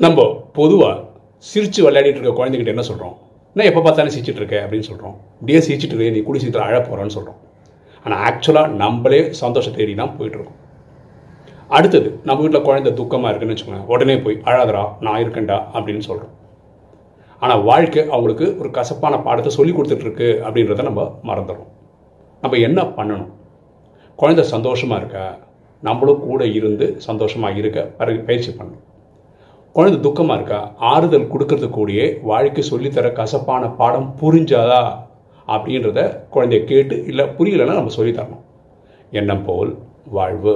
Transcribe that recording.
நம்ம பொதுவாக சிரித்து விளையாடிட்டு இருக்க குழந்தைகிட்ட என்ன சொல்கிறோம் நான் எப்போ பார்த்தாலும் சிரிச்சிட்ருக்கேன் அப்படின்னு சொல்கிறோம் இப்படியே சிரிச்சிட்டு இருக்கேன் நீ குடி சீக்கிரம் அழ போகிறேன்னு சொல்கிறோம் ஆனால் ஆக்சுவலாக நம்மளே சந்தோஷத்தை தேடி தான் போயிட்டுருக்கோம் அடுத்தது நம்ம வீட்டில் குழந்தை துக்கமாக இருக்குன்னு வச்சுக்கோங்க. உடனே போய் அழாதரா நான் இருக்கேன்டா அப்படின்னு சொல்கிறோம் ஆனால் வாழ்க்கை அவங்களுக்கு ஒரு கசப்பான பாடத்தை சொல்லி கொடுத்துட்ருக்கு அப்படின்றத நம்ம மறந்துடுறோம். நம்ம என்ன பண்ணணும்? குழந்தை சந்தோஷமாக இருக்க? நம்மளும் கூட இருந்து சந்தோஷமாக இருக்க பிறகு பயிற்சி பண்ணணும். குழந்தை துக்கமாக இருக்கா? ஆறுதல் கொடுக்கறது கூடிய வாழ்க்கை சொல்லித்தர கசப்பான பாடம் புரிஞ்சாதா? அப்படின்றத குழந்தைய கேட்டு இல்லை புரியலைன்னா நம்ம சொல்லித்தரணும் எண்ணம் போல் வாழ்வு.